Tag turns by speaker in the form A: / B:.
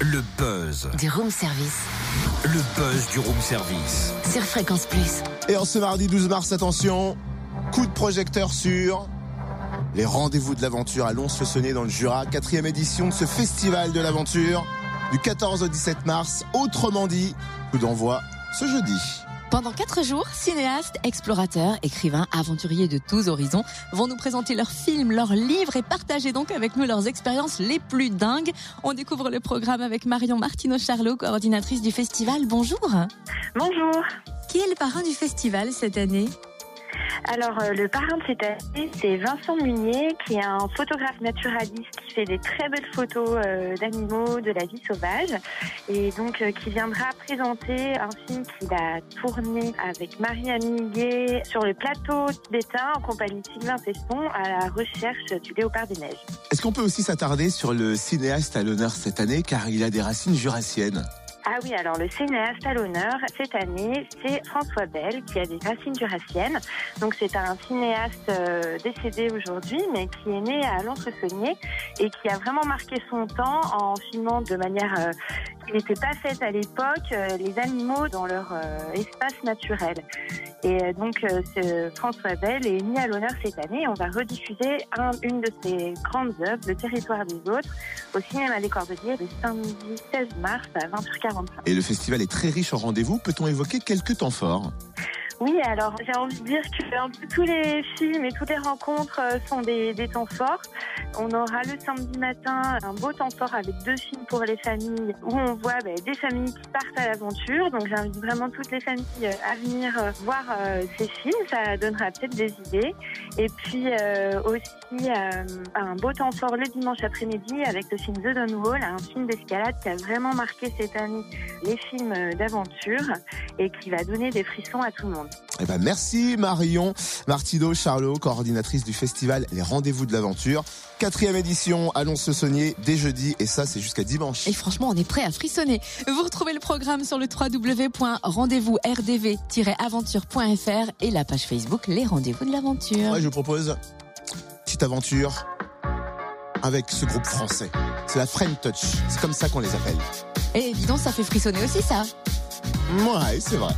A: Le buzz.
B: Du room service.
A: Le buzz du room service.
B: Sur Fréquence Plus.
C: Et en ce mardi 12 mars, attention, coup de projecteur sur les rendez-vous de l'aventure à Lons-le-Saunier dans le Jura, quatrième édition de ce festival de l'aventure du 14 au 17 mars. Autrement dit, coup d'envoi ce jeudi.
D: Pendant quatre jours, cinéastes, explorateurs, écrivains, aventuriers de tous horizons vont nous présenter leurs films, leurs livres et partager donc avec nous leurs expériences les plus dingues. On découvre le programme avec Marion Martino-Charlot, coordinatrice du festival. Bonjour.
E: Bonjour.
D: Qui est le parrain du festival cette année?
E: Alors, euh, le parrain de cette année, c'est Vincent Munier, qui est un photographe naturaliste qui fait des très belles photos euh, d'animaux, de la vie sauvage, et donc euh, qui viendra présenter un film qu'il a tourné avec Marie Amiguet sur le plateau tibétain en compagnie de Sylvain Tesson à la recherche du léopard des neiges.
C: Est-ce qu'on peut aussi s'attarder sur le cinéaste à l'honneur cette année car il a des racines jurassiennes?
E: Ah oui, alors le cinéaste à l'honneur cette année, c'est François Bell qui a des racines jurassiennes. Donc c'est un cinéaste euh, décédé aujourd'hui, mais qui est né à Lons-le-Saunier et qui a vraiment marqué son temps en filmant de manière euh, qui n'était pas faite à l'époque euh, les animaux dans leur euh, espace naturel. Et euh, donc ce François Bell est mis à l'honneur cette année. On va rediffuser un- une de ses grandes œuvres, Le territoire des autres, au cinéma des Cordeliers le samedi 16 mars à 20h45.
C: Et le festival est très riche en rendez-vous. Peut-on évoquer quelques temps forts?
E: Oui, alors j'ai envie de dire que tous les films et toutes les rencontres euh, sont des, des temps forts. On aura le samedi matin un beau temps fort avec deux films pour les familles où on voit ben, des familles qui partent à l'aventure. Donc j'invite vraiment toutes les familles euh, à venir euh, voir ces films. Ça donnera peut-être des idées. Et puis euh, aussi un beau temps fort le dimanche après-midi avec le film The Dawn Wall, un film d'escalade qui a vraiment marqué cette année les films d'aventure et qui va donner des frissons à tout le monde.
C: Eh ben merci Marion Martineau Charlot, coordinatrice du festival Les Rendez-vous de l'aventure. Quatrième édition à Lons-le-Saunier dès jeudi et ça c'est jusqu'à dimanche.
D: Et franchement, on est prêt à frissonner. Vous retrouvez le programme sur le www.rendez-vous-rdv-aventure.fr et la page Facebook Les Rendez-vous de l'aventure.
C: Je vous propose petite aventure avec ce groupe français. C'est la Friend Touch, c'est comme ça qu'on les appelle.
D: Et dis donc, ça fait frissonner aussi ça.
C: Ouais, c'est vrai.